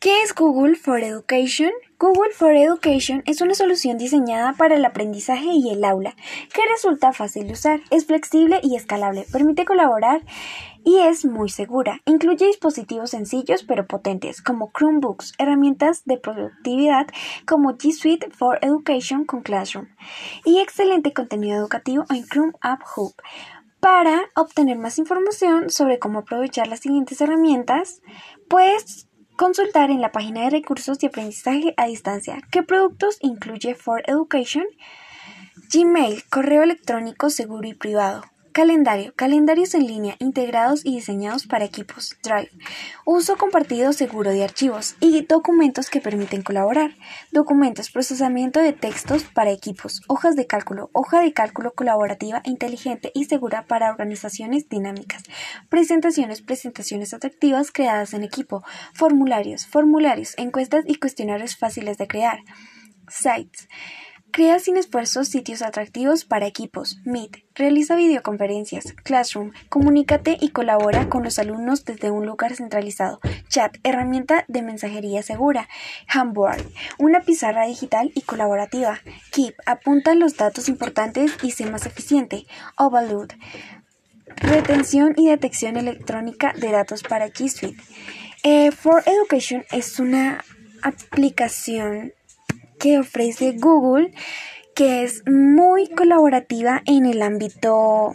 ¿Qué es Google for Education? Google for Education es una solución diseñada para el aprendizaje y el aula, que resulta fácil de usar, es flexible y escalable, permite colaborar y es muy segura. Incluye dispositivos sencillos pero potentes como Chromebooks, herramientas de productividad como G Suite for Education con Classroom y excelente contenido educativo en Chrome App Hub. Para obtener más información sobre cómo aprovechar las siguientes herramientas, puedes Consultar en la página de recursos de aprendizaje a distancia qué productos incluye For Education. Gmail, correo electrónico seguro y privado. Calendario. Calendarios en línea integrados y diseñados para equipos. Drive. Uso compartido seguro de archivos y documentos que permiten colaborar. Documentos. Procesamiento de textos para equipos. Hojas de cálculo. Hoja de cálculo colaborativa, inteligente y segura para organizaciones dinámicas. Presentaciones. Presentaciones atractivas creadas en equipo. Formularios. Formularios. Encuestas y cuestionarios fáciles de crear. Sites. Crea sin esfuerzo sitios atractivos para equipos. Meet. Realiza videoconferencias. Classroom. Comunícate y colabora con los alumnos desde un lugar centralizado. Chat. Herramienta de mensajería segura. Handboard. Una pizarra digital y colaborativa. Keep. Apunta los datos importantes y sé más eficiente. Overload. Retención y detección electrónica de datos para G Suite. Eh, For Education es una aplicación que ofrece Google, que es muy colaborativa en el ámbito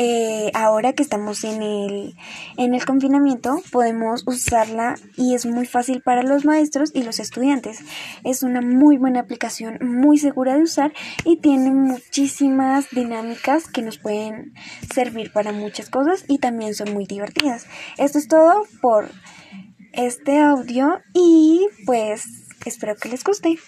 eh, ahora que estamos en el, en el confinamiento, podemos usarla y es muy fácil para los maestros y los estudiantes. Es una muy buena aplicación, muy segura de usar y tiene muchísimas dinámicas que nos pueden servir para muchas cosas y también son muy divertidas. Esto es todo por este audio y pues espero que les guste.